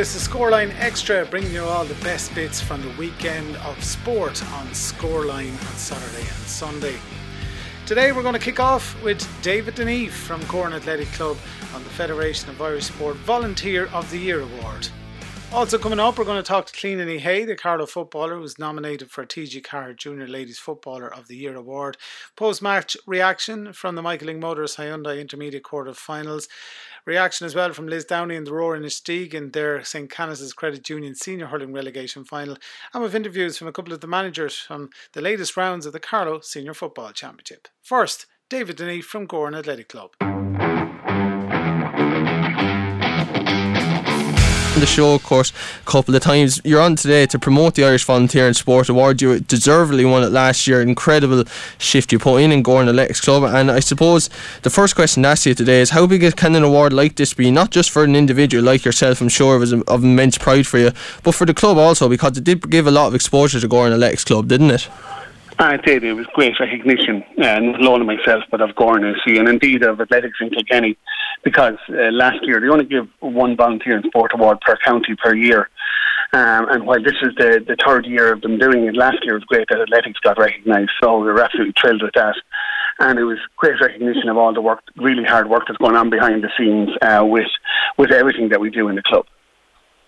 this is Scoreline Extra, bringing you all the best bits from the weekend of sport on Scoreline on Saturday and Sunday. Today we're going to kick off with David Deneve from Gowran Athletic Club on the Federation of Irish Sport Volunteer of the Year Award. Also coming up, we're going to talk to Clíona Ní Hay, the Carlow footballer who was nominated for TG Ceathair Junior Ladies Footballer of the Year award. Post-match reaction from the Michael Lyng Motors Hyundai Intermediate Quarter Finals. Reaction as well from Lisdowney and the Rower-Inistioge in their St. Canice's Credit Union Senior Hurling Relegation Final. And with interviews from a couple of the managers from the latest rounds of the Carlow Senior Football Championship. First, David Deneve from Gowran Athletic Club. The show, of course, a couple of times. You're on today to promote the Irish Volunteer and Sport Award. You deservedly won it last year. Incredible shift you put in in Gowran Athletics Club. And I suppose the first question to ask you today is how big can an award like this be? Not just for an individual like yourself, I'm sure it was of immense pride for you, but for the club also because it did give a lot of exposure to Gowran Athletics Club, didn't it? I did. It was great recognition, uh, not only myself, but of Gowran AC and indeed of athletics in Kilkenny because uh, last year they only give one volunteer and sport award per county per year. Um, and while this is the, the third year of them doing it, last year was great that athletics got recognised. So we were absolutely thrilled with that. And it was great recognition of all the work, really hard work that's going on behind the scenes uh, with with everything that we do in the club.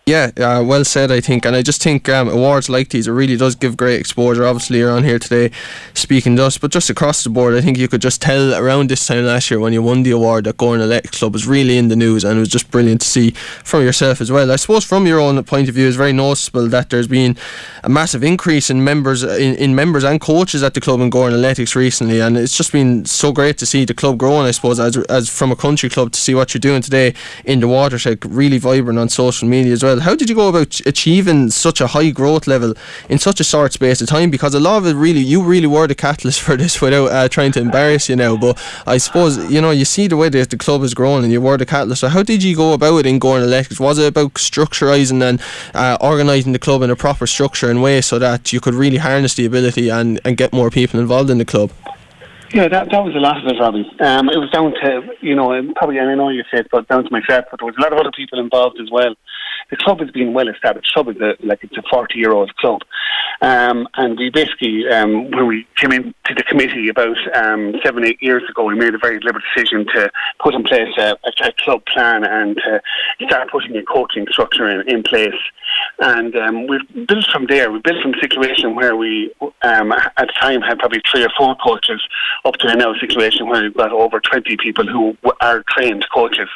Yeah, uh, well said, I think. And I just think um, awards like these, it really does give great exposure. Obviously, you're on here today speaking to us, but just across the board, I think you could just tell around this time last year when you won the award that Gowran Elect Club was really in the news and it was just brilliant to see from yourself as well. I suppose from your own point of view, it's very noticeable that there's been a massive increase in members in, in members and coaches at the club in Gowran Athletics recently, and it's just been so great to see the club growing, I suppose, as, as from a country club to see what you're doing today in the watershed, really vibrant on social media as well. How did you go about achieving such a high growth level in such a short space of time? Because a lot of it really, you really were the catalyst for this without uh, trying to embarrass you now. But I suppose, you know, you see the way that the club has grown and you were the catalyst. So how did you go about it in Gowran Athletics? Was it about structurising and uh, organising the club in a proper structure and way so that you could really harness the ability and, and get more people involved in the club? Yeah, that that was a lot of it, Robbie. Um, it was down to you know probably, and I know you said, but down to myself, but there was a lot of other people involved as well. The club has been well established. The club is a, like it's a forty year old club, um, and we basically um, when we came into the committee about um, seven eight years ago, we made a very deliberate decision to put in place a, a, a club plan and to start putting a coaching structure in, in place. And um, we've built from there. We built from a situation where we, um, at the time, had probably three or four coaches, up to now a situation where we've got over 20 people who are trained coaches.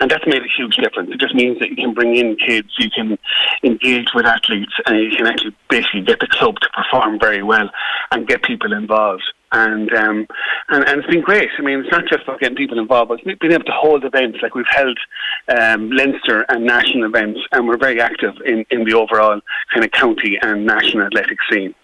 And that's made a huge difference. It just means that you can bring in kids, you can engage with athletes, and you can actually basically get the club to perform very well and get people involved and um, and and it's been great. I mean, it's not just about getting people involved, but being able to hold events like we've held um, Leinster and national events, and we're very active in in the overall kind of county and national athletic scene.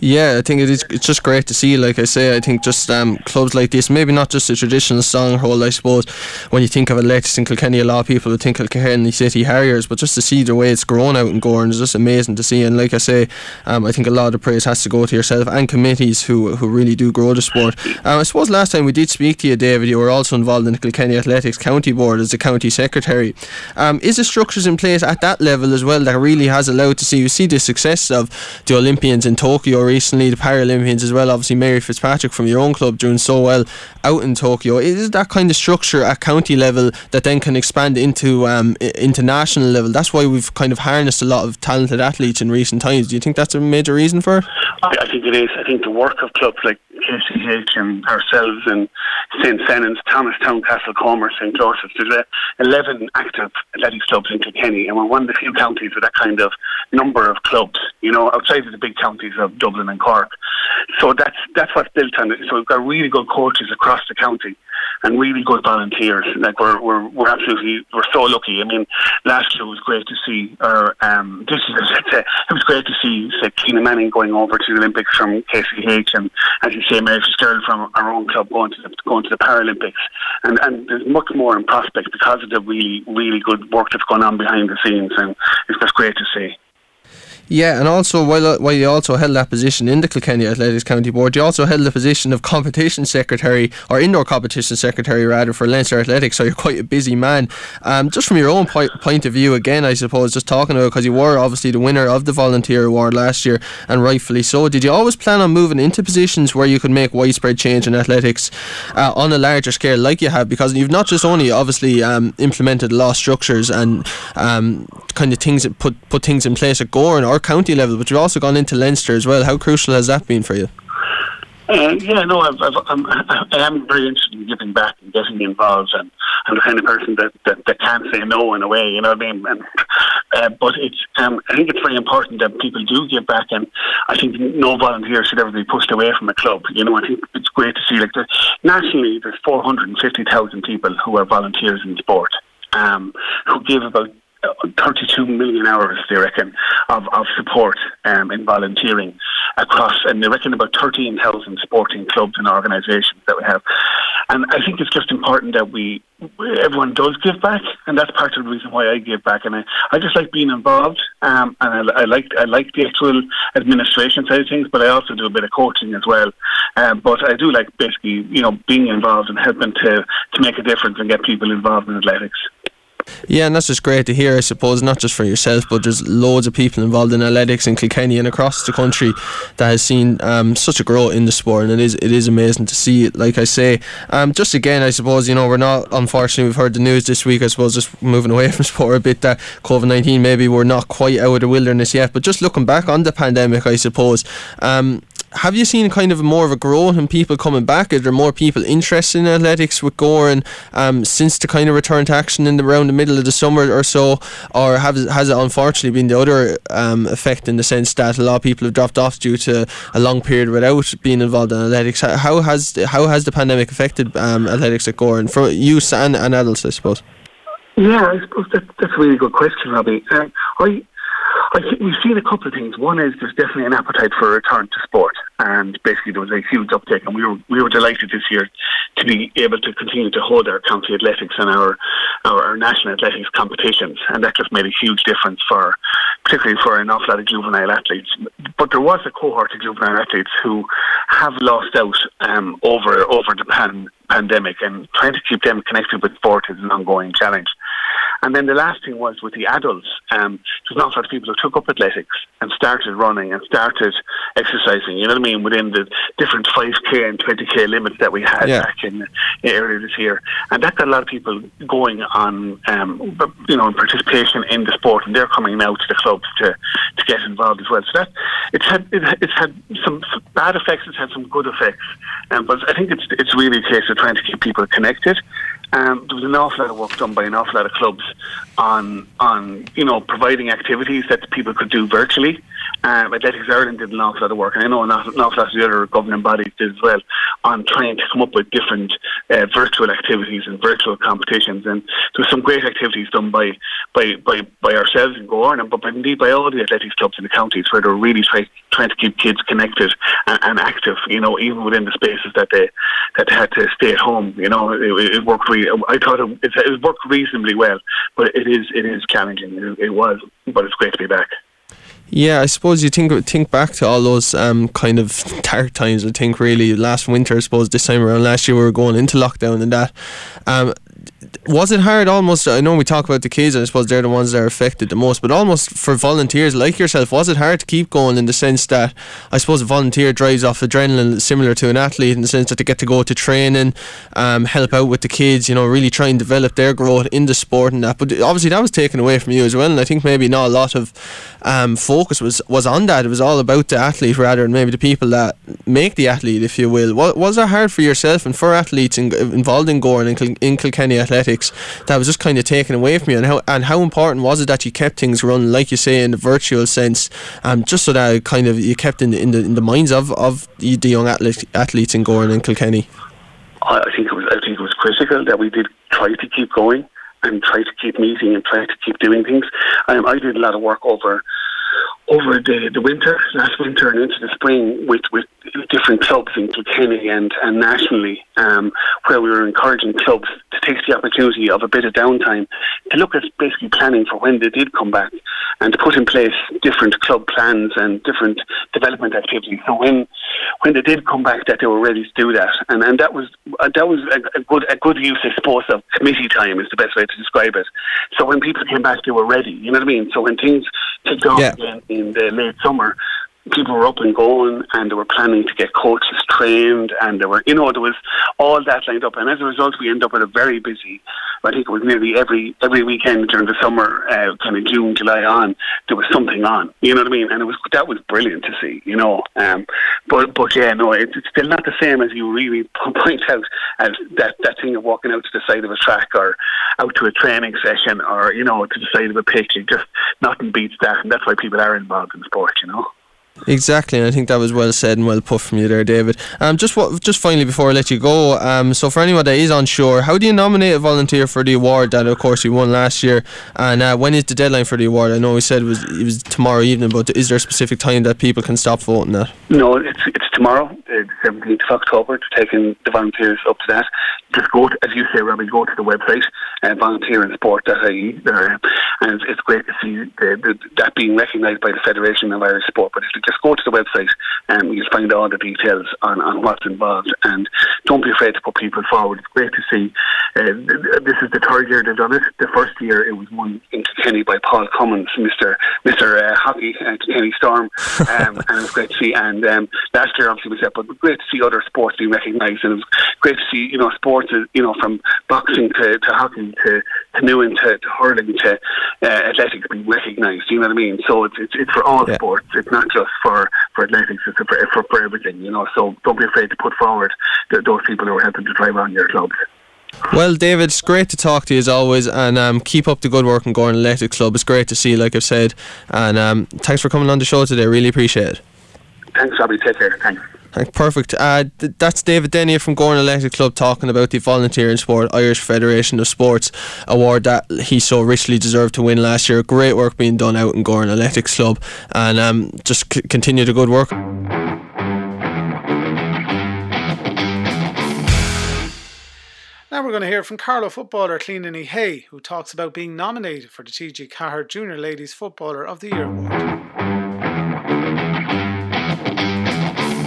Yeah, I think it is. It's just great to see. Like I say, I think just um, clubs like this, maybe not just a traditional stronghold. I suppose when you think of Athletics in Kilkenny, a lot of people would think of Kilkenny City Harriers, but just to see the way it's grown out in Gowran is just amazing to see. And like I say, um, I think a lot of praise has to go to yourself and committees who who really do grow the sport. Um, I suppose last time we did speak to you, David, you were also involved in the Kilkenny Athletics County Board as the county secretary. Um, is the structures in place at that level as well that really has allowed to see you see the success of the Olympians in Tokyo recently, the Paralympians as well. Obviously, Mary Fitzpatrick from your own club doing so well out in Tokyo. Is that kind of structure at county level that then can expand into um, international level? That's why we've kind of harnessed a lot of talented athletes in recent times. Do you think that's a major reason for it? I think it is. I think the work of clubs like KCH and ourselves and St. Senan's, Thomastown, Castlecomer, St. Joseph's. There's uh, 11 active athletics clubs in Kilkenny, and we're one of the few counties with that kind of number of clubs, you know, outside of the big counties of Dublin and Cork. So that's that's what's built on it. So we've got really good coaches across the county and really good volunteers. Like we're we're we're absolutely we're so lucky. I mean, last year was great to see. Or um, this is it was great to see say Keena Manning going over to the Olympics from KCH, and as you say, Mary Fitzgerald from our own club going to the, going to the Paralympics. And and there's much more in prospect because of the really really good work that's going on behind the scenes, and it's just great to see. Yeah, and also while while you also held that position in the Kilkenny Athletics County Board, you also held the position of competition secretary or indoor competition secretary rather for Leinster Athletics. So you're quite a busy man. Um, just from your own point, point of view, again, I suppose, just talking about because you were obviously the winner of the volunteer award last year, and rightfully so. Did you always plan on moving into positions where you could make widespread change in athletics uh, on a larger scale, like you have? Because you've not just only obviously um, implemented law structures and um, kind of things that put put things in place at Gowran or county level, but you've also gone into Leinster as well. How crucial has that been for you? Uh, yeah, no, I've, I've, I'm, I am very interested in giving back and getting involved, and I'm the kind of person that, that, that can't say no in a way, you know what I mean? And, uh, but it's, um, I think it's very important that people do give back, and I think no volunteer should ever be pushed away from a club. You know, I think it's great to see, like, there, nationally, there's 450,000 people who are volunteers in sport, um, who give about 32 million hours, they reckon, of, of support um, in volunteering across, and they reckon about 13,000 sporting clubs and organisations that we have. And I think it's just important that we, everyone does give back, and that's part of the reason why I give back. And I, I just like being involved, um, and I, I like I like the actual administration side of things, but I also do a bit of coaching as well. Um, but I do like basically, you know, being involved and helping to to make a difference and get people involved in athletics. Yeah, and that's just great to hear, I suppose, not just for yourself, but there's loads of people involved in athletics in Kilkenny and across the country that has seen um, such a growth in the sport, and it is it is amazing to see it. Like I say, um, just again, I suppose, you know, we're not, unfortunately, we've heard the news this week, I suppose, just moving away from sport a bit, that COVID 19 maybe we're not quite out of the wilderness yet, but just looking back on the pandemic, I suppose, um, have you seen kind of more of a growth in people coming back? Are there more people interested in athletics with Gowran um, since the kind of return to action in the, around the middle of the summer or so? Or have, has it unfortunately been the other um, effect in the sense that a lot of people have dropped off due to a long period without being involved in athletics? How has how has the pandemic affected um, athletics at Gowran for youth and, and adults, I suppose? Yeah, I suppose that, that's a really good question, Robbie. Um, I I we've seen a couple of things. One is there's definitely an appetite for a return to sport, and basically there was a huge uptake, and we were we were delighted this year to be able to continue to hold our county athletics and our our, our national athletics competitions, and that just made a huge difference for particularly for an awful lot of juvenile athletes. But there was a cohort of juvenile athletes who have lost out um, over over the pan, pandemic, and trying to keep them connected with sport is an ongoing challenge. And then the last thing was with the adults. Um, there's not a lot of people who took up athletics and started running and started exercising. You know what I mean? Within the different 5k and 20k limits that we had yeah. back in, in earlier this year, and that got a lot of people going on, um, you know, in participation in the sport, and they're coming now to the clubs to to get involved as well. So that it's had it's had some bad effects, it's had some good effects, um, but I think it's it's really a case of trying to keep people connected um, there was an awful lot of work done by an awful lot of clubs on on you know providing activities that people could do virtually. Um, Athletics Ireland did an awful lot of work, and I know an awful, an awful lot of the other governing bodies did as well on trying to come up with different uh, virtual activities and virtual competitions. And there were some great activities done by by by, by ourselves in Gowran, but indeed by all the athletics clubs in the counties, where they're really try, trying to keep kids connected and, and, active. You know, even within the spaces that they that they had to stay at home. You know, it, it worked really. I thought it, it, it worked reasonably well, but it is it is challenging. It, it was, but it's great to be back. Yeah, I suppose you think think back to all those um, kind of dark times. I think really last winter, I suppose this time around last year we were going into lockdown and that. Um, was it hard almost I know we talk about the kids and I suppose they're the ones that are affected the most but almost for volunteers like yourself was it hard to keep going in the sense that I suppose a volunteer drives off adrenaline similar to an athlete in the sense that they get to go to training um, help out with the kids you know really try and develop their growth in the sport and that but obviously that was taken away from you as well and I think maybe not a lot of um, focus was, was on that. It was all about the athlete rather than maybe the people that make the athlete if you will. Was, was it hard for yourself and for athletes in, involved in Gowran and in Kilkenny Athletics athletics that was just kind of taken away from you. And how and how important was it that you kept things running like you say in the virtual sense um, just so that kind of you kept in the, in the, in the minds of, of the, the young athlete, athletes in Gowran and Kilkenny? I think it was I think it was critical that we did try to keep going and try to keep meeting and try to keep doing things. Um, I did a lot of work over over the, the winter, last winter and into the spring with, with different clubs in Kilkenny and, and nationally, um, where we were encouraging clubs to take the opportunity of a bit of downtime to look at basically planning for when they did come back and to put in place different club plans and different development activities. So when when they did come back, that they were ready to do that, and and that was uh, that was a, a good a good use, I suppose, of committee time is the best way to describe it. So when people came back, they were ready. You know what I mean? So when things kicked off yeah. Again in the late summer, people were up and going and they were planning to get coaches trained and there were you know there was all that lined up. And as a result we ended up with a very busy I think it was nearly every every weekend during the summer uh, kind of June July on there was something on. You know what I mean? And it was that was brilliant to see you know um, but but yeah no it's, it's still not the same as you really point out as that that thing of walking out to the side of a track or out to a training session or you know to the side of a pitch. It just nothing beats that and that's why people are involved in sport you know Exactly, and I think that was well said and well put from you there, David. Um, just what, just finally before I let you go, um, so for anyone that is unsure, how do you nominate a volunteer for the award that, of course, you won last year? And uh, when is the deadline for the award? I know we said it was it was tomorrow evening, but is there a specific time that people can stop voting at? No, it's it's tomorrow, uh, the seventeenth of October, to taking the volunteers up to that. Just go, to, as you say, Robbie, go to the website, uh, volunteerinsport.ie, uh, and it's great to see the, the, that being recognised by the Federation of Irish Sport. But you just go to the website and you'll find all the details on, on what's involved. And don't be afraid to put people forward. It's great to see. Uh, this is the third year they've done it. The first year it was won in Kenny by Paul Cummins, Mr. Mr. Uh, Hockey, uh, Kenny Storm, um, and it was great to see. And um, last year obviously was that, but great to see other sports being recognised, and it was great to see you know sports, you know, from boxing to, to hockey to canoeing to, to hurling to uh, athletics being recognised. You know what I mean? So it's it's, it's for all yeah. sports. It's not just for for athletics. It's for, for for everything. You know. So don't be afraid to put forward the, those people who are helping to drive on your clubs. Well, David, it's great to talk to you as always, and um, keep up the good work in Gowran Athletic Club. It's great to see, you, like I've said, and um, thanks for coming on the show today. Really appreciate it. Thanks, Robbie. Take care. Thanks. Perfect. Uh, th- that's David Denny from Gowran Athletic Club talking about the Volunteer in Sport Irish Federation of Sports award that he so richly deserved to win last year. Great work being done out in Gowran Athletics Club, and um, just c- continue the good work. Now we're going to hear from Carlow footballer Clíona Hay, who talks about being nominated for the TG Ceathair Junior Ladies Footballer of the Year award.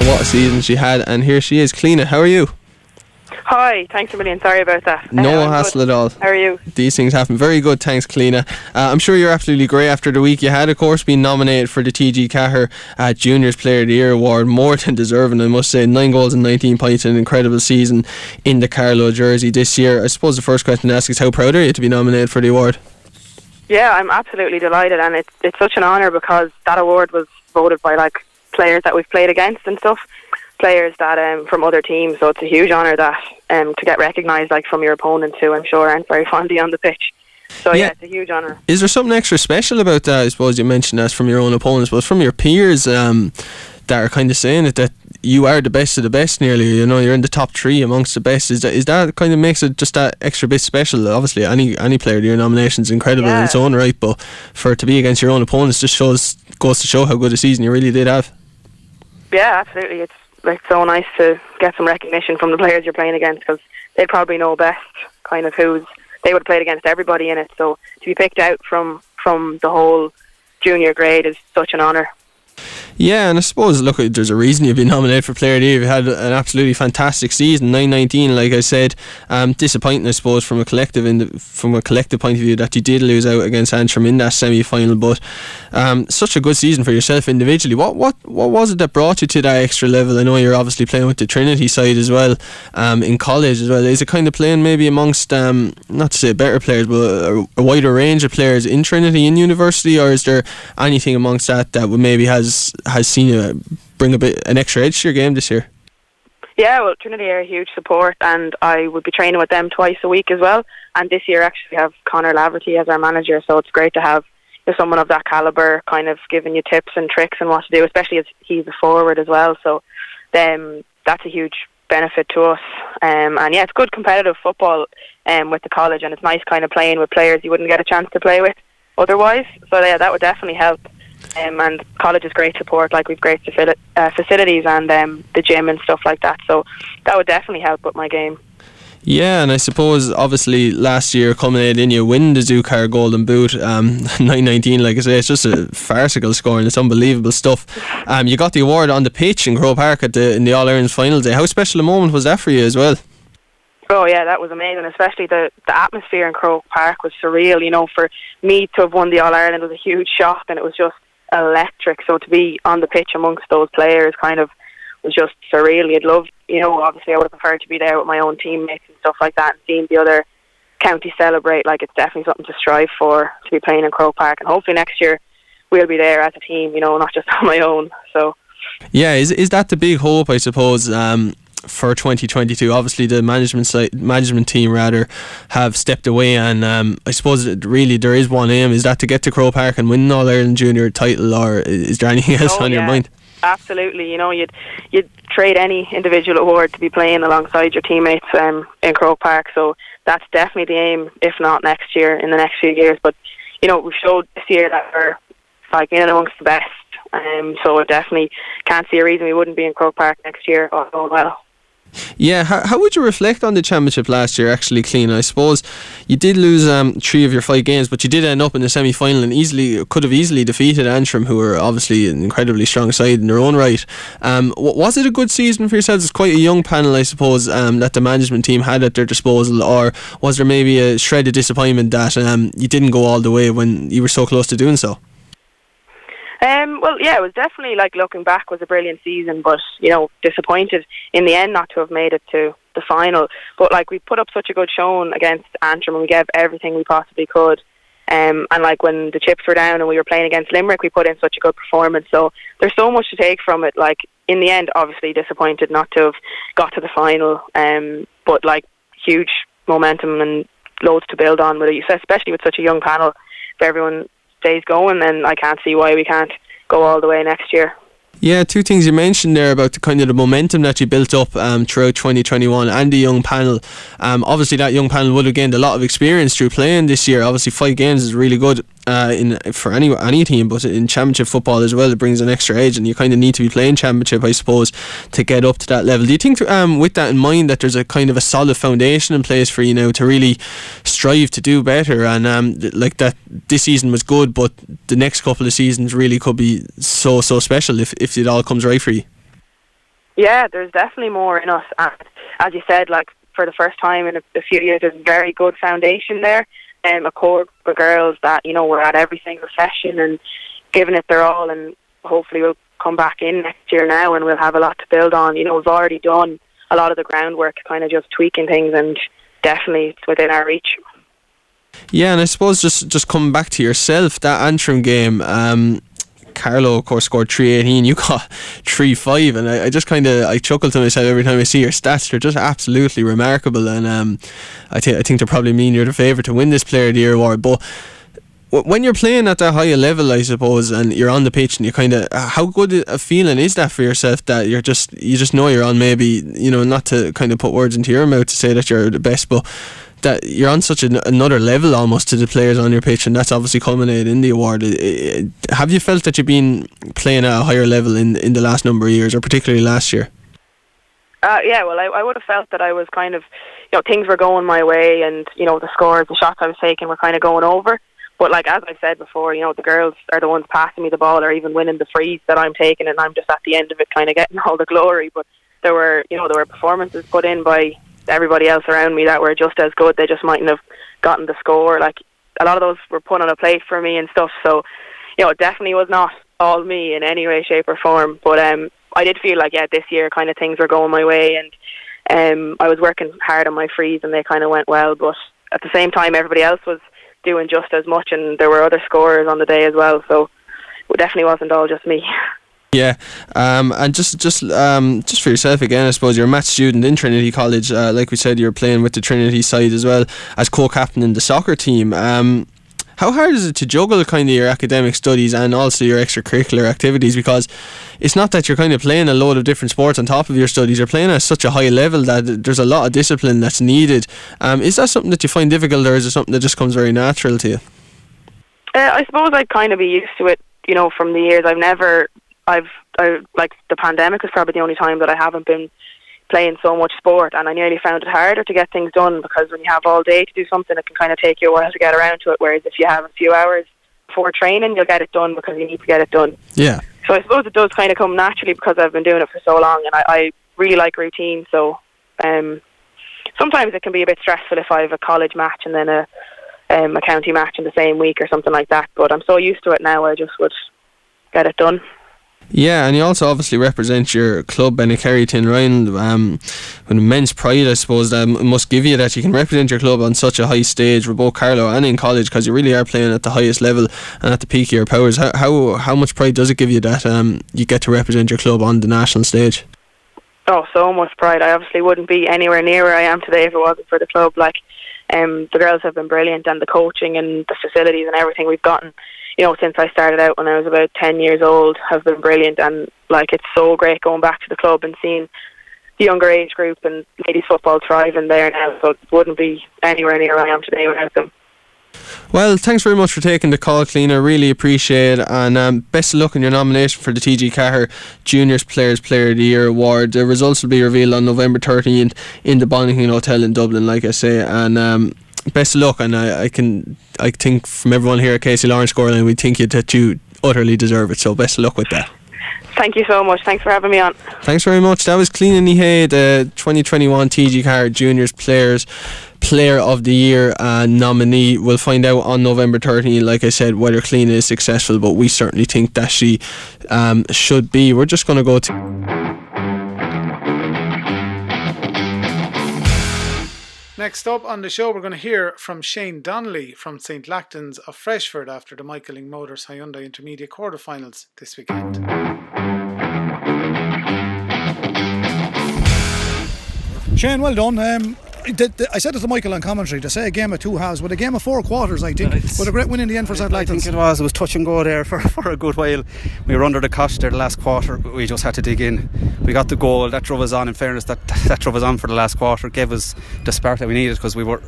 What a season she had. And here she is. Clíona, how are you? Hi, thanks a million. Sorry about that. No uh, hassle good. at all. How are you? These things happen. Very good, thanks, Clíona. Uh, I'm sure you're absolutely great after the week you had, of course, being nominated for the TG Ceathair uh, Juniors Player of the Year award. More than deserving, I must say. Nine goals and 19 points, an incredible season in the Carlow jersey this year. I suppose the first question to ask is how proud are you to be nominated for the award? Yeah, I'm absolutely delighted, and it's it's such an honour because that award was voted by like players that we've played against and stuff, players that um, from other teams. So it's a huge honour that um, to get recognised like from your opponents who I'm sure aren't very fondly on the pitch. So yeah, yeah it's a huge honour. Is there something extra special about that? I suppose you mentioned that from your own opponents, but from your peers um, that are kind of saying it that you are the best of the best nearly you know you're in the top three amongst the best is that is that kind of makes it just that extra bit special obviously any any player your nomination is incredible yeah. in its own right but for it to be against your own opponents just shows goes to show how good a season you really did have yeah, absolutely. It's like so nice to get some recognition from the players you're playing against because they probably know best kind of who's they would have played against everybody in it. So to be picked out from from the whole junior grade is such an honour. Yeah, and I suppose look, there's a reason you've been nominated for Player of the Year. You've had an absolutely fantastic season, nine nineteen. Like I said, um, disappointing, I suppose, from a collective in the, from a collective point of view that you did lose out against Antrim in that semi final. But um, such a good season for yourself individually. What what what was it that brought you to that extra level? I know you're obviously playing with the Trinity side as well, um, in college as well. Is it kind of playing maybe amongst um, not to say better players, but a, a wider range of players in Trinity in university, or is there anything amongst that that maybe has has seen you bring a bit an extra edge to your game this year? Yeah, well, Trinity are a huge support, and I would be training with them twice a week as well. And this year, actually, have Conor Laverty as our manager, so it's great to have someone of that caliber kind of giving you tips and tricks and what to do, especially as he's a forward as well. So, um, that's a huge benefit to us. Um, and yeah, it's good competitive football um, with the college, and it's nice kind of playing with players you wouldn't get a chance to play with otherwise. So yeah, that would definitely help. Um, and college is great support, like we've great uh, facilities and um, the gym and stuff like that. So that would definitely help with my game. Yeah, and I suppose obviously last year culminated in you win the Zukar Golden Boot, um, 919. Like I say, it's just a farcical score and it's unbelievable stuff. Um, you got the award on the pitch in Croke Park at the in the All Ireland final day. How special a moment was that for you as well? Oh yeah, that was amazing. Especially the the atmosphere in Croke Park was surreal. You know, for me to have won the All Ireland was a huge shock, and it was just electric. So to be on the pitch amongst those players, kind of was just surreal. You'd love, you know, obviously I would have preferred to be there with my own teammates and stuff like that and seeing the other counties celebrate. Like it's definitely something to strive for to be playing in Croke Park, and hopefully next year we'll be there as a team. You know, not just on my own. So. Yeah, is is that the big hope? I suppose. Um, for 2022. Obviously, the management side, management team rather have stepped away, and um, I suppose really there is one aim: is that to get to Croke Park and win an All Ireland Junior title, or is there anything else oh, on yeah. your mind? Absolutely, you know, you'd you'd trade any individual award to be playing alongside your teammates um, in Croke Park. So that's definitely the aim, if not next year, in the next few years. But you know, we've showed this year that we're like in amongst the best. Um, so I definitely can't see a reason we wouldn't be in Croke Park next year. All going well. Yeah, how, how would you reflect on the championship last year? Actually, Clíona. I suppose you did lose um, three of your five games, but you did end up in the semi final and easily could have easily defeated Antrim, who were obviously an incredibly strong side in their own right. Um, was it a good season for yourselves? It's quite a young panel, I suppose, um, that the management team had at their disposal, or was there maybe a shred of disappointment that um, you didn't go all the way when you were so close to doing so? Um, well, yeah, it was definitely like looking back was a brilliant season, but you know, disappointed in the end not to have made it to the final. But like we put up such a good showing against Antrim, and we gave everything we possibly could. Um, and like when the chips were down and we were playing against Limerick, we put in such a good performance. So there's so much to take from it. Like in the end, obviously disappointed not to have got to the final. Um, but like huge momentum and loads to build on with it, especially with such a young panel. If everyone stays going, then I can't see why we can't go all the way next year. Yeah, two things you mentioned there about the kind of the momentum that you built up um, throughout 2021 and the young panel. Um, obviously, that young panel would have gained a lot of experience through playing this year. Obviously, five games is really good uh, in for any any team, but in championship football as well, it brings an extra edge, and you kind of need to be playing championship, I suppose, to get up to that level. Do you think, um, with that in mind, that there's a kind of a solid foundation in place for you now to really strive to do better, and um, like that this season was good, but the next couple of seasons really could be so so special if if it all comes right for you. Yeah, there's definitely more in us, and as you said, like for the first time in a, a few years, there's a very good foundation there um, a core of girls that you know were at every single session and giving it their all, and hopefully we'll come back in next year now and we'll have a lot to build on. You know, we've already done a lot of the groundwork, kind of just tweaking things, and definitely it's within our reach. Yeah, and I suppose just just coming back to yourself, that Antrim game. Um, Carlow, of course, scored 318. You got 3 5. And I, I just kind of I chuckle to myself every time I see your stats. They're just absolutely remarkable. And um, I, I think they probably mean you're the favourite to win this Player of the Year award. But when you're playing at that high a level, I suppose, and you're on the pitch, and you kind of, how good a feeling is that for yourself that you're just, you just know you're on maybe, you know, not to kind of put words into your mouth to say that you're the best, but that you're on such an, another level almost to the players on your pitch, and that's obviously culminated in the award. Have you felt that you've been playing at a higher level in in the last number of years, or particularly last year? Uh, yeah, well, I, I would have felt that I was kind of, you know, things were going my way, and you know, the scores, the shots I was taking were kind of going over. But like as I said before, you know, the girls are the ones passing me the ball, or even winning the frees that I'm taking, and I'm just at the end of it, kind of getting all the glory. But there were, you know, there were performances put in by everybody else around me that were just as good. They just mightn't have gotten the score. Like a lot of those were put on a plate for me and stuff. So, you know, it definitely was not all me in any way, shape, or form. But um, I did feel like yeah, this year kind of things were going my way, and um, I was working hard on my frees, and they kind of went well. But at the same time, everybody else was doing just as much, and there were other scorers on the day as well. So it definitely wasn't all just me. Yeah, um, and just just um, just for yourself again, I suppose you're a match student in Trinity College. Uh, like we said, you're playing with the Trinity side as well as co-captain in the soccer team. Um, how hard is it to juggle kind of your academic studies and also your extracurricular activities? Because it's not that you're kind of playing a load of different sports on top of your studies. You're playing at such a high level that there's a lot of discipline that's needed. Um, is that something that you find difficult, or is it something that just comes very natural to you? Uh, I suppose I'd kind of be used to it you know, from the years I've never, I've, I, like the pandemic was probably the only time that I haven't been playing so much sport, and I nearly found it harder to get things done because when you have all day to do something, it can kind of take you a while to get around to it. Whereas if you have a few hours before training, you'll get it done because you need to get it done. Yeah. So I suppose it does kind of come naturally because I've been doing it for so long, and I, I really like routine. So um, sometimes it can be a bit stressful if I have a college match and then a um, a county match in the same week or something like that. But I'm so used to it now, I just would get it done. Yeah, and you also obviously represent your club, Bennekerry Ryan, um, with immense pride, I suppose, that must give you that you can represent your club on such a high stage with both Carlow and in college because you really are playing at the highest level and at the peak of your powers. How how, how much pride does it give you that um, you get to represent your club on the national stage? Oh, so much pride. I obviously wouldn't be anywhere near where I am today if it wasn't for the club. Like, um, the girls have been brilliant, and the coaching and the facilities and everything we've gotten, you know, since I started out when I was about ten years old, have been brilliant. And like, it's so great going back to the club and seeing the younger age group and ladies football thriving there now. So it wouldn't be anywhere near where I am today without them. Well, thanks very much for taking the call, Clíona. Really appreciate it. And um, best of luck in your nomination for the TG Ceathair Juniors Players Player of the Year award. The results will be revealed on November 13th in the Bonnington Hotel in Dublin, like I say. And um, best of luck. And I, I can, I think from everyone here at KCLR Scoreline, we think you, that you utterly deserve it. So best of luck with that. Thank you so much. Thanks for having me on. Thanks very much. That was Clíona Hay, the 2021 TG Ceathair Juniors Players Player of the Year uh, nominee. We'll find out on November 13th, like I said, whether Clíona is successful, but we certainly think that she um, should be. We're just going to go to. Next up on the show, we're going to hear from Shane Donnelly from St. Lachtain's of Freshford after the Michael Lyng Motors Hyundai Intermediate quarterfinals this weekend. Shane, well done. Um, I said it to Michael on commentary to say a game of two halves, but a game of four quarters, I think. But a great win in the end for St. Lachtain's. I think it was. It was touch and go there for, for a good while. We were under the cosh there the last quarter. We just had to dig in. We got the goal. That drove us on. In fairness, that that drove us on for the last quarter. Gave us the spark that we needed because we were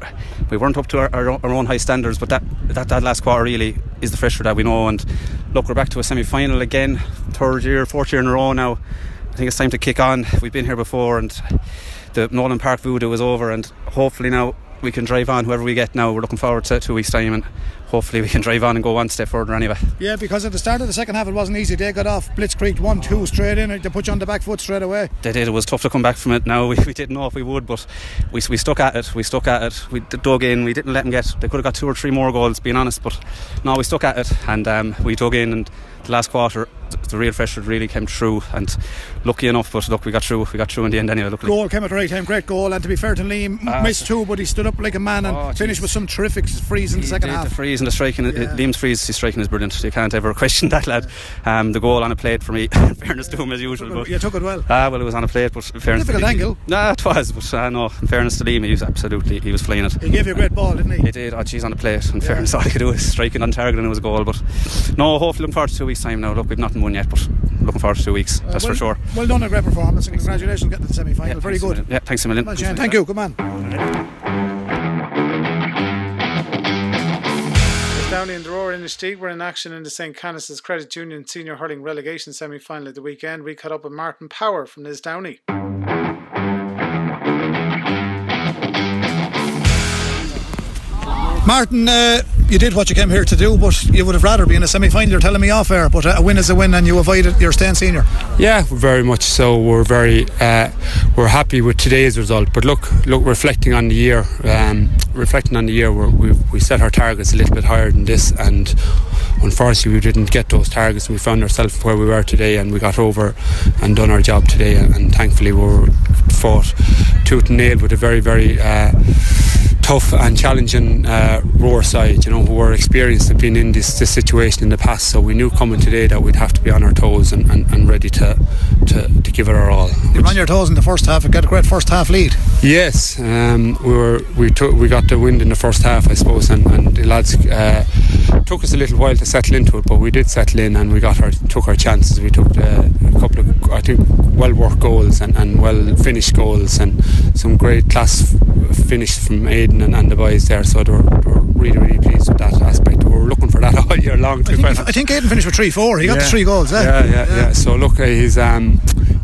we weren't up to our, our, our, own high standards. But that, that that last quarter really is the fresher that we know. And look, we're back to a semi final again. Third year, fourth year in a row now. I think it's time to kick on. We've been here before and the Nolan Park voodoo is over, and hopefully now we can drive on whoever we get now. We're looking forward to two weeks' time, and hopefully we can drive on and go one step further anyway. Yeah, because at the start of the second half it wasn't easy. They got off blitzkrieg one two straight in. They put you on the back foot straight away. They did. It was tough to come back from it. Now we, we didn't know if we would, but we, we stuck at it. We stuck at it. We dug in. We didn't let them get. They could have got two or three more goals, being honest. But no, we stuck at it, and um, we dug in and the last quarter, the real pressure really came through, and lucky enough, but look, we got through. We got through in the end anyway. Luckily. Goal came at the right time, great goal, and to be fair to Liam, uh, missed two, but he stood up like a man and oh, finished with some terrific frees in the second half. The frees and the striking, yeah. Liam's frees, his striking is brilliant. You can't ever question that lad. Um, the goal on a plate for me, fairness to him as usual. But you took it well. Ah, well, it was on a plate, but fairness, difficult angle. Nah, it was, but uh, no, in fairness to Liam, he was absolutely, he was flying it. He gave you a great ball, didn't he? He did. Oh, geez, on a plate. In yeah. fairness, all he could do was striking on target, and it was a goal. But no, hopefully, looking forward to two weeks' time now. Look, we've nothing won yet, but looking forward to two weeks. Uh, that's well, for sure. Well done, a great performance, and congratulations getting to the semi final. Yeah, Very good. Yeah, thanks a million. Thanks, Thank you. good man. Downey and the Rower-Inistioge were in action in the St. Canice's Credit Union Senior Hurling Relegation semi final at the weekend. We caught up with Martin Power from Lisdowney. Martin, uh, you did what you came here to do, but you would have rather be in a semi final. You're telling me off air, but a win is a win, and you avoided your staying senior. Yeah, very much so. We're very uh, we're happy with today's result. But look, look, reflecting on the year, um, reflecting on the year, we we set our targets a little bit higher than this, and unfortunately, we didn't get those targets. We found ourselves where we were today, and we got over and done our job today, and, and thankfully, we were fought tooth and nail with a very, very. Uh, tough and challenging uh, Rower side, you know, who were experienced have been in this, this situation in the past. So we knew coming today that we'd have to be on our toes and, and, and ready to, to, to give it our all. You on your toes in the first half and got a great first half lead. Yes, um, we were we took we got the wind in the first half, I suppose, and, and the lads uh, took us a little while to settle into it, but we did settle in and we got our took our chances. We took uh, a couple of I think well worked goals and, and well finished goals and some great class f- finish from Aidan and, and the boys there. So they were, they were really really pleased with that aspect. We were looking for that all year long. I think, I think Aidan finished with three four. He got the three goals. Eh? Yeah, yeah, yeah. So look, he's um,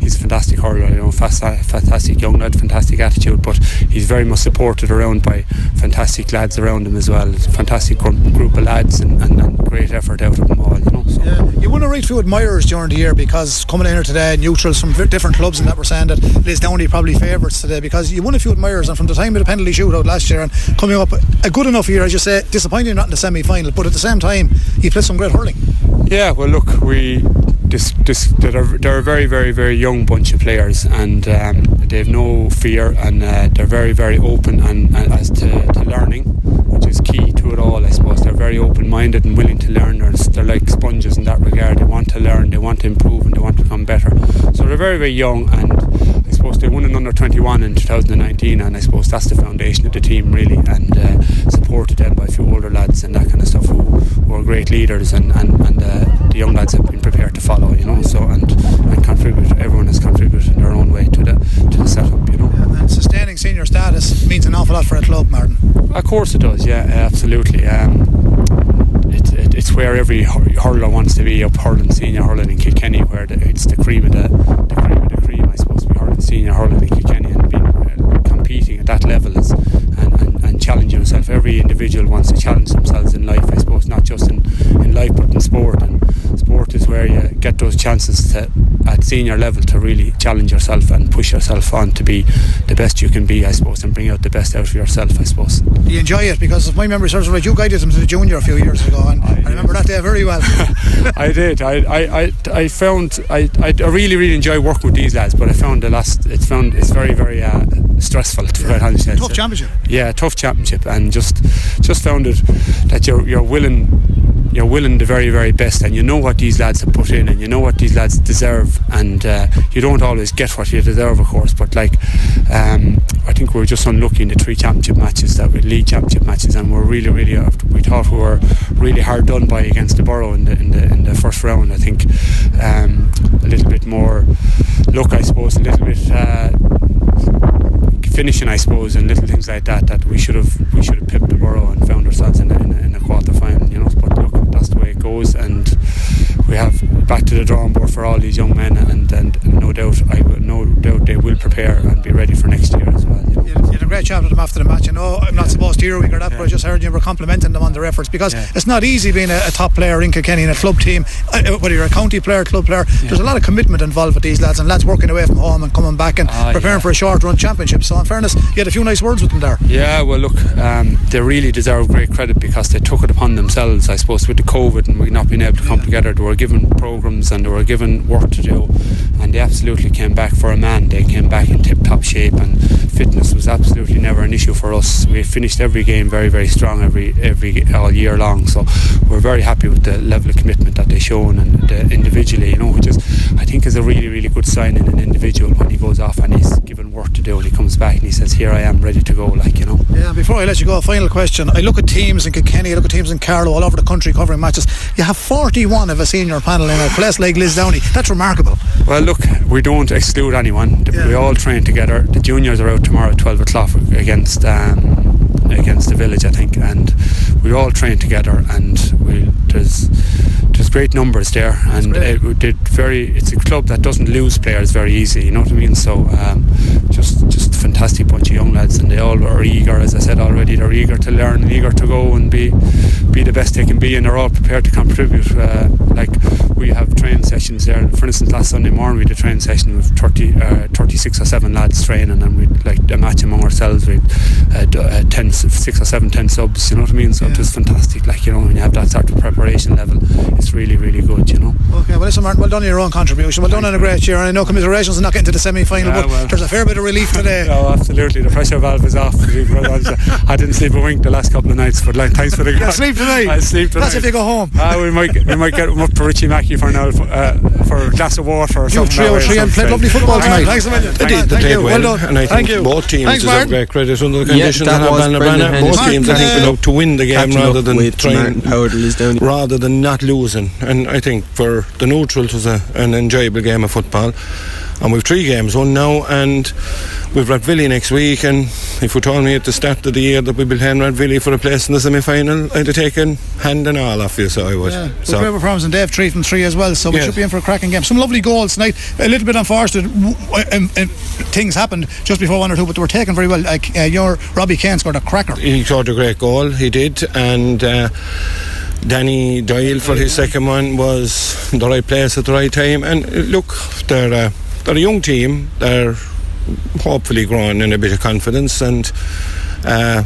he's a fantastic hurler. You know, fast, fantastic young lad, fantastic attitude. But he's very much supported around by fantastic lads around him as well. Fantastic group of lads and, and, and, great effort out of them all. You know. So. Yeah. You want to reach few admirers during the year because coming in here today, neutrals from different clubs, and that we're saying that Lisdowney probably favourites today because you won a few admirers, and from the time of the penalty shootout last year and coming up a good enough year, as you say, disappointing not in the semi final, but at the same time, he played some great hurling. Yeah, well, look, we they're, they're a very, very, very young bunch of players, and um, they have no fear, and uh, they're very, very open and, and as to, to, learning, which is key to it all. I suppose they're very open-minded and willing to learn. They're, they're like sponges in that regard. They want to learn, they want to improve, and they want to become better. So they're very, very young, and suppose they won an under 21 in 2019, and I suppose that's the foundation of the team really, and uh, supported then by a few older lads and that kind of stuff who, who are great leaders, and and, and uh, the young lads have been prepared to follow, you know. So and and contribute. Everyone has contributed in their own way to the to the setup, you know. Yeah, and sustaining senior status means an awful lot for a club, Martin. Of course it does. Yeah, absolutely. Um, it, it, it's where every hurler wants to be up hurling senior hurling in Kilkenny, where the, it's the cream of the, the cream suppose to be hurling senior hurling in Kilkenny and being uh, competing at that level is and, and, and challenging yourself. Every individual wants to challenge themselves in life, I suppose, not just in, in life but in sport. And sport is where you get those chances to, at senior level to really challenge yourself and push yourself on to be the best you can be, I suppose, and bring out the best out of yourself, I suppose. You enjoy it? Because if my memory serves right, you guided them to the junior a few years ago, and I, I remember that day very well. I did. I, I, I, I found I, I really really enjoy working with these lads, but I found the last it's found it's very very uh, stressful to yeah. honest. Tough championship. Yeah, tough championship, and just just found it that you're you're willing you're willing the very very best, and you know what these lads have put in, and you know what these lads deserve, and uh, you don't always get what you deserve, of course, but like um, I think we were just unlucky in the three championship matches that we league championship matches, and we're really really we thought we were really hard done by against the Borough in the in the in the first round. I think um, a little bit more luck, I suppose, a little bit. Uh, finishing, I suppose, and little things like that that we should have we should have pipped the Borough and found ourselves in a, in a, in a quarter final, you know. But look, that's the way it goes, and we have back to the drawing board for all these young men, and, and no doubt I no doubt they will prepare and be ready for next year as well. You, know? you had a great chat with them after the match. I know I'm not yeah. supposed to hear or that, yeah. but I just heard you were complimenting them on their efforts because yeah. it's not easy being a, a, top player in Kilkenny in a club team, uh, whether you're a county player, club player. There's a lot of commitment involved with these lads, and lads working away from home and coming back and oh, preparing for a short run championship. So in fairness, you had a few nice words with them there. Yeah, well look, um, they really deserve great credit because they took it upon themselves, I suppose, with the COVID and we not being able to come together. They were given programs and they were given work to do, and they absolutely came back for a man. They came back in tip-top shape, and fitness was absolutely never an issue for us. We finished every game very, very strong every every all year long. So we're very happy with the level of commitment that they've shown and the individually, you know, which is I think is a really, really good sign in an individual when he goes off and he's given work to do and he back and he says, "Here I am, ready to go." Like you know. Yeah. Before I let you go, a final question. I look at teams in Kilkenny, I look at teams in Carlow, all over the country covering matches. You have 41 of a senior panel in a place like Lisdowney. That's remarkable. Well, look, we don't exclude anyone. Yeah. We all train together. The juniors are out tomorrow at 12 o'clock against um, against the village, I think, and we all train together. And we there's there's great numbers there, and it did very. It's a club that doesn't lose players very easy. You know what I mean? So um, just just a fantastic bunch of young lads, and they all are eager, as I said already. They're eager to learn and eager to go and be be the best they can be, and they're all prepared to contribute. Uh, like we have training sessions there. For instance, last Sunday morning we did a training session with 30, uh, 36 or seven lads training, and we like a match among ourselves with uh, uh, 10, six or seven, ten subs. You know what I mean? So yeah. it was fantastic. Like you know, when you have that sort of preparation level, it's really, really good. You know. Okay, well, listen, Martin, well done on your own contribution. Well done on a great year, and I know commiserations are not getting to the semi-final, yeah, but well. there's a fair bit of relief today. oh, absolutely. The pressure valve is off. I didn't sleep a wink the last couple of nights, but like, thanks for the. Yeah, sleep tonight. I sleep tonight. That's if you go home. Uh, we might we might get up to Richie Mackey for now uh, for a glass of water or you something. Three or three and played lovely football tonight. Thanks a million. They did. They played well, well and I think both teams Thanks, deserve great credit under the conditions yeah, that have Banner Both teams, I think, went out to win the game rather than trying, rather than not losing. And I think for the neutrals it was a, an enjoyable game of football. and we've three games, one now, and we've Rathvilly next week. And if you told me at the start of the year that we'd be playing Rathvilly for a place in the semi final, I'd have taken hand and all off you, so I would. Yeah, so great performance, and Dave three from three as well, so we should be in for a cracking game. Some lovely goals tonight, a little bit unfortunate. Um, um, things happened just before one or two, but they were taken very well. Like uh, your Robbie Kane scored a cracker. He scored a great goal, he did, and. Uh, Danny Doyle for his second one was the right place at the right time. And look, they're uh, they're a young team. They're hopefully growing in a bit of confidence, and uh,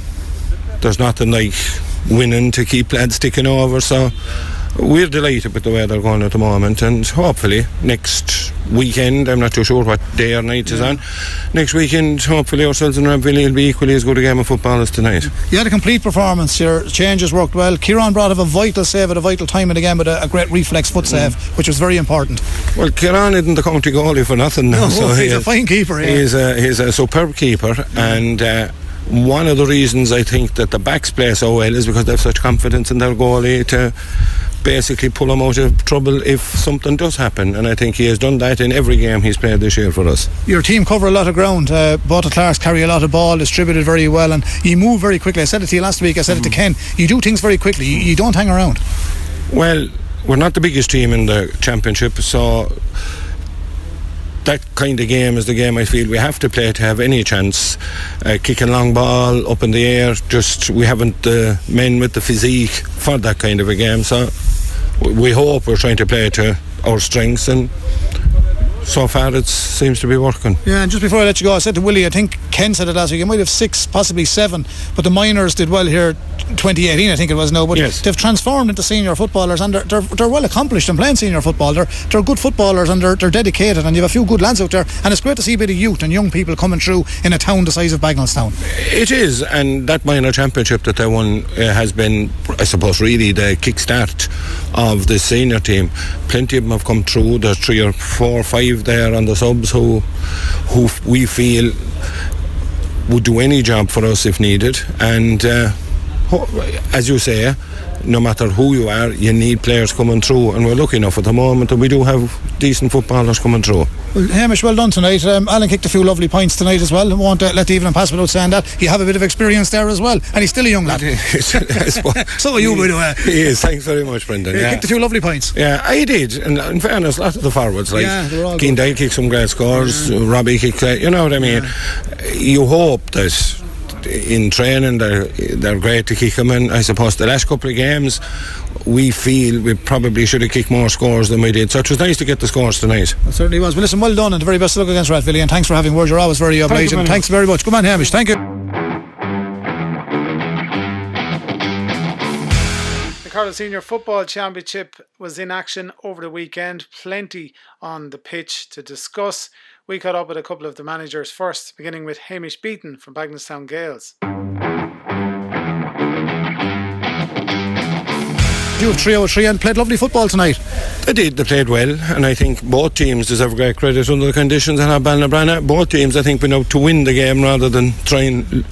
there's nothing like winning to keep lads sticking over. So we're delighted with the way they're going at the moment, and hopefully next weekend, I'm not too sure what day or night is on. Next weekend, hopefully ourselves and Rathvilly will be equally as good a game of football as tonight. You had a complete performance. Your changes worked well. Kieran brought up a vital save at a vital time in the game with a, a great reflex foot save, mm. which was very important. Well, Kieran isn't the county goalie for nothing now. No, so he's he a fine keeper. Yeah. He's a he's a superb keeper, and. Uh, one of the reasons I think that the backs play so well is because they have such confidence in their goalie to basically pull him out of trouble if something does happen. And I think he has done that in every game he's played this year for us. Your team cover a lot of ground. Uh, both the Clarks carry a lot of ball, distributed very well, and you move very quickly. I said it to you last week. I said mm. it to mm. Ken. You do things very quickly. You, you don't hang around. Well, we're not the biggest team in the championship, so that kind of game is the game I feel we have to play to have any chance. Uh, kicking long ball up in the air, just we haven't the uh, men with the physique for that kind of a game. So we hope we're trying to play to our strengths and so far it seems to be working. Yeah, and just before I let you go, I said to Willie, I think Ken said it last week, you might have six, possibly seven, but the minors did well here 2018, I think it was now, but yes. they've transformed into senior footballers and they're, they're, they're, well accomplished in playing senior football. They're, they're good footballers and they're, they're dedicated, and you have a few good lads out there, and it's great to see a bit of youth and young people coming through in a town the size of Bagenalstown. It is, and that minor championship that they won uh, has been, I suppose, really the kickstart of the senior team. Plenty of them have come through. There's three or four, five there on the subs who, who we feel would do any job for us if needed, and. Uh, as you say, no matter who you are, you need players coming through, and we're lucky enough at the moment that we do have decent footballers coming through. Well, Hamish, well done tonight. Um, Alan kicked a few lovely points tonight as well. I won't uh, let the evening pass without saying that. You have a bit of experience there as well, and he's still a young lad. so are you, by the way. He is. Thanks very much, Brendan. Yeah. kicked a few lovely points. Yeah, I did. And in fairness, a lot of the forwards, like yeah, Keane kicked some great scores, yeah. Robbie kicked, you know what I mean? Yeah. You hope that in training they're they're great to kick them in. I suppose the last couple of games we feel we probably should have kicked more scores than we did. So it was nice to get the scores tonight. It certainly was. Well, listen, well done and the very best of luck against Rathvilly and thanks for having words. You're always very obliging. Thank thanks very much. Good on, Hamish. Thank you. The Carlow Senior Football Championship was in action over the weekend. Plenty on the pitch to discuss. We caught up with a couple of the managers first, beginning with Hamish Beaton from Bagenalstown Gales. You have 3 3 and played lovely football tonight. They did, they played well, and I think both teams deserve great credit under the conditions and have Ballinabranna. Both teams, I think, went out to win the game rather than trying,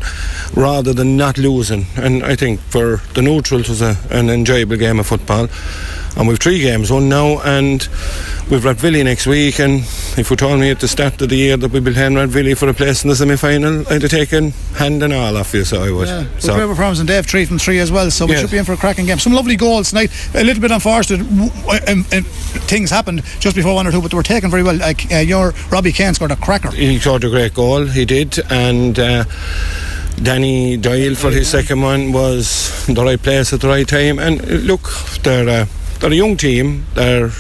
rather than not losing. And I think for the neutrals, it was a, an enjoyable game of football and we've three games, one now, and we've Rathvilly next week. And if you told me at the start of the year that we'd be playing Rathvilly for a place in the semi final, I'd have taken hand and all off you, so I would. Yeah, so. great performance, and Dave three from three as well, so we should be in for a cracking game. Some lovely goals tonight, a little bit unfortunate. Um, um, things happened just before one or two, but they were taken very well. Like uh, your Robbie Kane scored a cracker. He scored a great goal, he did, and. Uh, Danny Doyle for his second one was the right place at the right time. And uh, look, they're uh, they're a young team. They're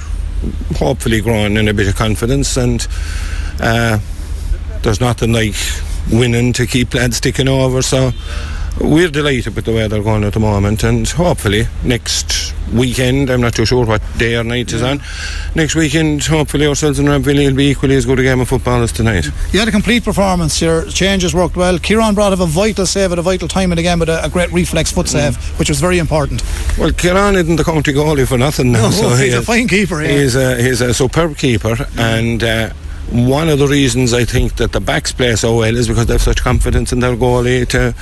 hopefully growing in a bit of confidence, and uh, there's nothing like winning to keep lads sticking over. So we're delighted with the way they're going at the moment, and hopefully next weekend, I'm not too sure what day or night is on. Next weekend, hopefully ourselves and Rathvilly will be equally as good a game of football as tonight. You had a complete performance. Your changes worked well. Kieran brought up a vital save at a vital time in the game with a, a great reflex foot save, mm. which was very important. Well, Kieran isn't the county goalie for nothing now. No, so he's he a fine keeper. Yeah. He's a he's a superb keeper, mm. and. Uh, one of the reasons I think that the backs play so well is because they have such confidence in their goalie to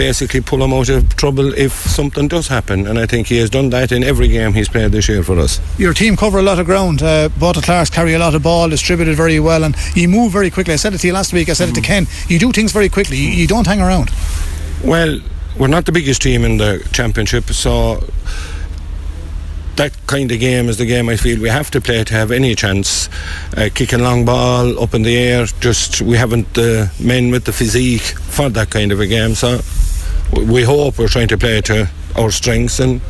basically pull him out of trouble if something does happen. And I think he has done that in every game he's played this year for us. Your team cover a lot of ground. Uh, both the Clarks carry a lot of ball, distributed very well, and you move very quickly. I said it to you last week. I said mm. it to Ken. You do things very quickly. You, you don't hang around. Well, we're not the biggest team in the championship, so that kind of game is the game I feel we have to play to have any chance. Uh, kicking long ball up in the air, just we haven't the men with the physique for that kind of a game. So we hope we're trying to play to our strengths and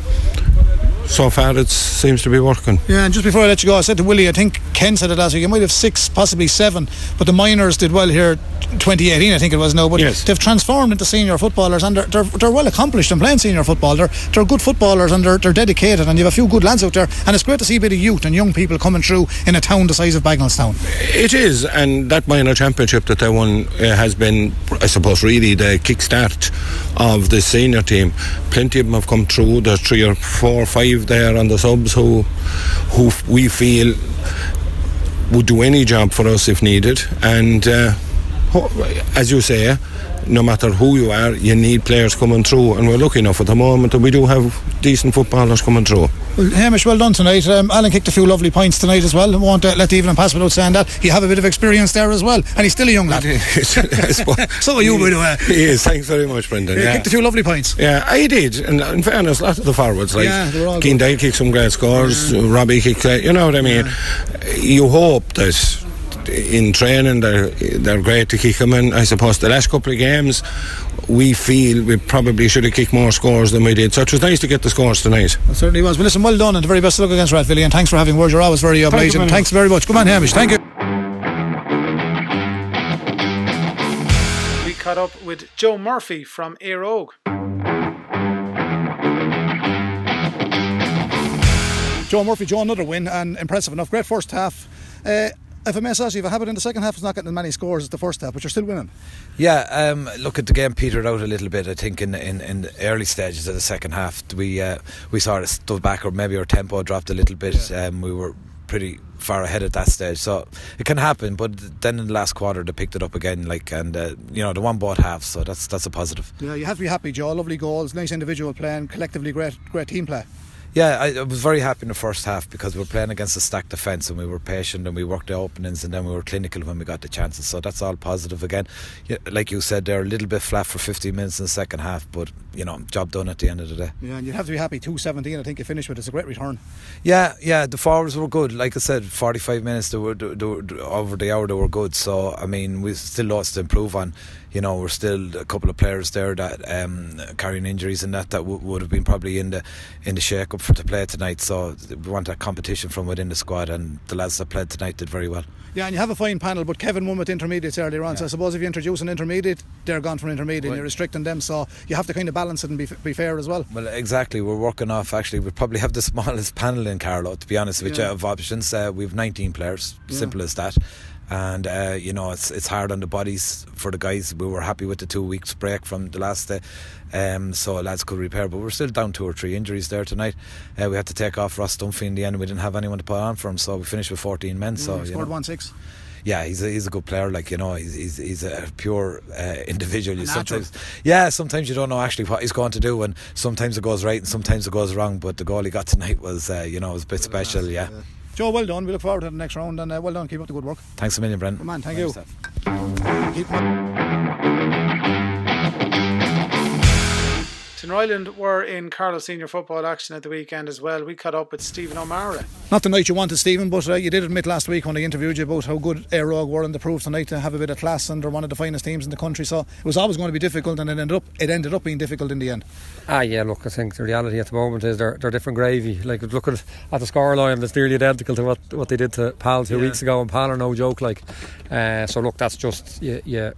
so far it seems to be working. Yeah, and just before I let you go, I said to Willie, I think Ken said it last week, you might have six, possibly seven, but the minors did well here 2018, I think it was now. But yes. they've transformed into senior footballers and they're, they're, they're, well accomplished in playing senior football. They're, they're good footballers and they're, they're dedicated, and you have a few good lads out there. And it's great to see a bit of youth and young people coming through in a town the size of Bagenalstown. It is, and that minor championship that they won uh, has been, I suppose, really the kickstart of the senior team. Plenty of them have come through. There's three or four or five there on the subs who, who we feel would do any job for us if needed, and. Uh, as you say, no matter who you are, you need players coming through, and we're lucky enough at the moment that we do have decent footballers coming through. Well, Hamish, well done tonight. Um, Alan kicked a few lovely points tonight as well. Won't uh, let the evening pass without saying that. He have a bit of experience there as well, and he's still a young lad. so are you, by the way. He is. Thanks very much, Brendan. He yeah. kicked a few lovely points. Yeah, I did. And in fairness, a lot of the forwards, like yeah, Keane Dale kicked some great scores, yeah. Robbie kicked, you know what I mean? Yeah. You hope that in training they're they're great to kick them in. I suppose the last couple of games we feel we probably should have kicked more scores than we did. So it was nice to get the scores tonight. It certainly was. Well, listen, well done and the very best of luck against Rathvilly and thanks for having words. You're always very obliging. Thank thanks very much. Come on, Hamish. Thank you. We caught up with Joe Murphy from Éire Óg. Joe Murphy, Joe, another win and impressive enough. Great first half. Uh, if I may you, if I have it in the second half, it's not getting as many scores as the first half, but you're still winning. Yeah, um, look at the game petered out a little bit. I think in in, in the early stages of the second half, we uh, we sort of stood back, or maybe our tempo dropped a little bit. Yeah. Um, we were pretty far ahead at that stage, so it can happen. But then in the last quarter, they picked it up again, like and uh, you know, the one bought half, so that's that's a positive. Yeah, you have to be happy, Joe. Lovely goals, nice individual play, and collectively great great team play. Yeah, I, I, was very happy in the first half because we were playing against a stacked defence and we were patient and we worked the openings and then we were clinical when we got the chances. So that's all positive again. Like you said, they're a little bit flat for 15 minutes in the second half, but you know, job done at the end of the day. Yeah, and you have to be happy. 217, I think you finished with. It's a great return. Yeah, yeah, the forwards were good. Like I said, 45 minutes they were, they were, over the hour they were good. So I mean, we still lots to improve on you know, we're still a couple of players there that um, carrying injuries and that that w- would have been probably in the in the shake up for to play tonight. So we want that competition from within the squad, and the lads that played tonight did very well. Yeah, and you have a fine panel, but Kevin won with intermediates earlier on. Yeah. So I suppose if you introduce an intermediate, they're gone from intermediate, well, and you're restricting them. So you have to kind of balance it and be, be fair as well. Well, exactly. We're working off. Actually, we probably have the smallest panel in Carlow, to be honest with yeah. of options. Uh, we have 19 players. Yeah. Simple as that and uh, you know it's it's hard on the bodies for the guys. We were happy with the two weeks break from the last day, um, so lads could repair. But we're still down two or three injuries there tonight. Uh, we had to take off Ross Dunphy in the end. We didn't have anyone to put on for him, so we finished with 14 men. Yeah, so scored you know. one six yeah, he's a, he's a good player. Like you know, he's he's, he's a pure uh, individual. You sometimes, yeah, sometimes you don't know actually what he's going to do, and sometimes it goes right and sometimes it goes wrong. But the goal he got tonight was, uh, you know, was a bit special. yeah. yeah. Joe, well done. We look forward to the next round and uh, well done. Keep up the good work. Thanks a million, Brent. Come on, thank Thanks you. Keep Tinryland were in Carlow Senior Football action at the weekend as well. We caught up with Stephen O'Mara. Not the night you wanted, Stephen, but uh, you did admit last week when I interviewed you about how good Éire Óg were and the proof tonight to have a bit of class and they're one of the finest teams in the country. So it was always going to be difficult and it ended up it ended up being difficult in the end. Ah, yeah, look, I think the reality at the moment is they're, they're different gravy. Like, look at, at the scoreline, it's nearly identical to what, what they did to Pal two yeah. weeks ago, and Pal are no joke. Like, uh, So, look, that's just, yeah, yeah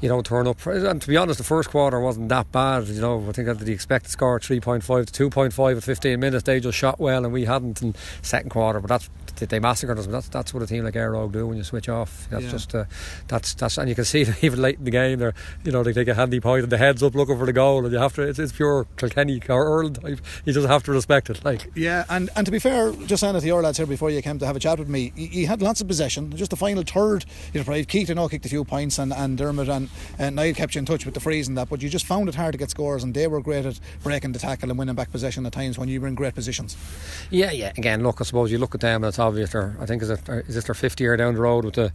you know, turn up. And to be honest, the first quarter wasn't that bad. You know, I think that the expected score 3.5 to 2.5 at 15 minutes. They just shot well and we hadn't in second quarter. But that's they, they massacred us. That's that's what a team like Éire Óg do when you switch off. That's Yeah. just uh, that's that's and you can see even late in the game. They're you know they take a handy point and the heads up looking for the goal, and you have to. It's, it's pure Kilkenny or Earl type. You just have to respect it. Like Yeah, and, and to be fair, just saying to your lads here before you came to have a chat with me, you, he had lots of possession. Just the final third, you know, probably Keith, I know, kicked a few points, and, and Dermot and, and Niall kept you in touch with the freeze and that, but you just found it hard to get scores, and they were great at breaking the tackle and winning back possession at times when you were in great positions. Yeah, yeah. Again, look, I suppose you look at them and it's obvious. They're, I think is it is this their fifth year down the road with the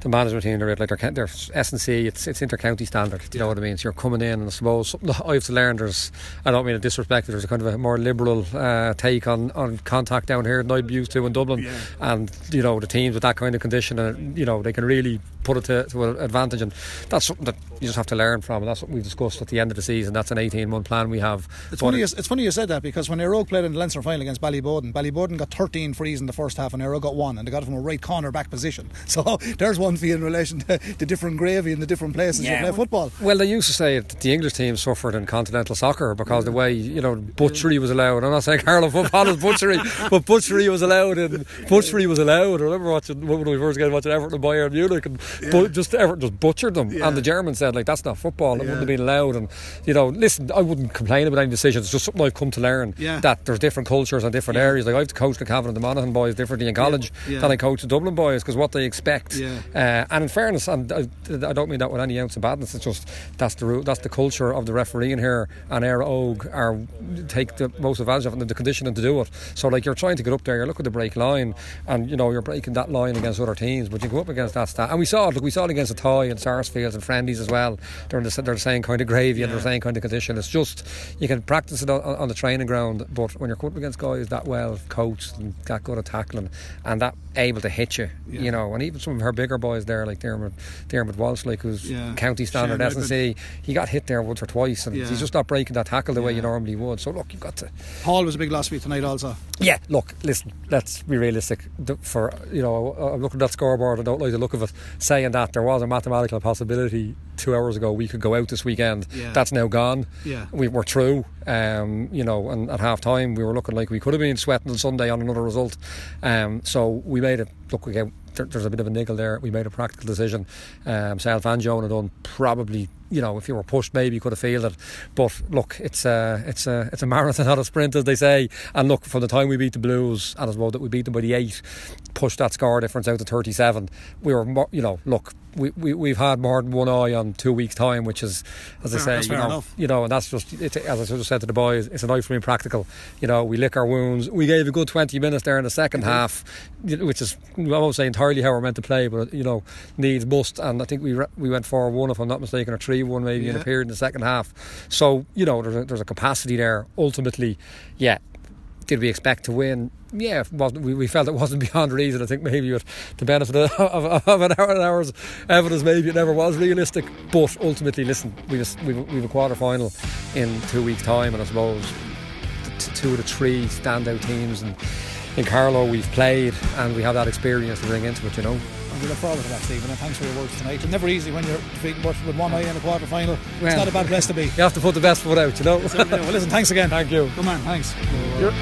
the management team. They're like they're, they're S and C. It's it's inter-county standard. Do you know what I mean? So you're coming in, and I suppose something that I've to learn. There's I don't mean to disrespect. it, There's a kind of a more liberal uh, take on, on contact down here than I'd used to in Dublin. And you know the teams with that kind of condition, and you know they can really put it to, to an advantage. And that's something that you just have to learn from. And that's what we discussed at the end of the season. That's an 18 month plan we have. It's But funny, you, it's funny you said that because when Éire Óg played in the Leinster final against Ballyboden, Ballyboden got 13 frees in the first half and Éire Óg got one, and they got it from a right corner back position. So there's one for you in relation to the different gravy in the different places you play football. Well, they used to say that the English team suffered in continental soccer because the way you know butchery was allowed. I'm not saying Carlow football is butchery, but butchery was allowed, and butchery was allowed. I remember watching when we first got watching Everton and Bayern Munich, and bu- just Everton just butchered them. And the Germans said like that's not football. It wouldn't have been allowed. And you know, listen, I wouldn't complain about any decisions. It's just something I've come to learn Yeah. that there's different cultures and different areas. Like I've coached the Cavan and the Monaghan boys differently in college Yeah. than I coached the Dublin boys because what they expect. Yeah. Uh, and in fairness, and I, I don't mean that with any ounce of badness. It's just that's the that's the culture of the refereeing here, and Éire Óg are take the most advantage of it and the conditioning to do it. So like you're trying to get up there, you're looking the break line, and you know you're breaking that line against other teams, but you go up against that stat. And we saw it. Look, we saw it against the Toy and Sarsfields and Friendlies as well. They're in the, they're the same kind of gravy and they're the same kind of condition. It's just you can practice it on, on the training ground, but when you're up against guys that well coached and that good at tackling and that able to hit you, you know, and even some of her bigger boys there like Dermot Dermot Walsh, like who's Yeah. county standard S and C, he got hit there once or twice, and Yeah. he's just not breaking that tackle the way Yeah. you normally would. So look, you've got to Hall was a big loss for you tonight also. yeah, look, listen, let's be realistic. For you know, I'm looking at that scoreboard. I don't like the look of it. Saying that there was a mathematical possibility two hours ago we could go out this weekend. Yeah. That's now gone. Yeah. we were through. Um, you know, and at half time we were looking like we could have been sweating on Sunday on another result. Um, so we made it look again. There, there's a bit of a niggle there. We made a practical decision. Um, Self and Joan had done probably. You know, if you were pushed, maybe you could have fielded. But look, it's a it's a it's a marathon, not a sprint, as they say. And look, from the time we beat the Blues, and as well that we beat them by the eight, pushed that score difference out to 37. We were, more, you know, look, we, we we've had more than one eye on two weeks' time, which is, as Fair- I say, you know, enough. you know, and that's just it's, as I sort of said to the boys, it's a knife for being practical. You know, we lick our wounds. We gave a good 20 minutes there in the 2nd mm-hmm. half, which is I won't say entirely how we're meant to play, but you know, needs must. And I think we re- we went four one if I'm not mistaken, or three one maybe in a period in the second half. So you know, there's a, there's a capacity there. Ultimately, yeah. Did we expect to win? Yeah, we, we felt it wasn't beyond reason. I think maybe with the benefit of, of, of an hour, an hour's evidence, maybe it never was realistic. But ultimately, listen, we just we've, we've a quarter final in two weeks' time, and I suppose two of the three standout teams and in Carlow we've played, and we have that experience to bring into it. You know. And we look forward to that, Stephen, and thanks for your words tonight. It's never easy when you're defeating Bush with one eye in a quarter final. it's not a bad place to be. You have to put the best foot out. You know. well, listen, thanks again. Thank you. Come on, thanks. You're-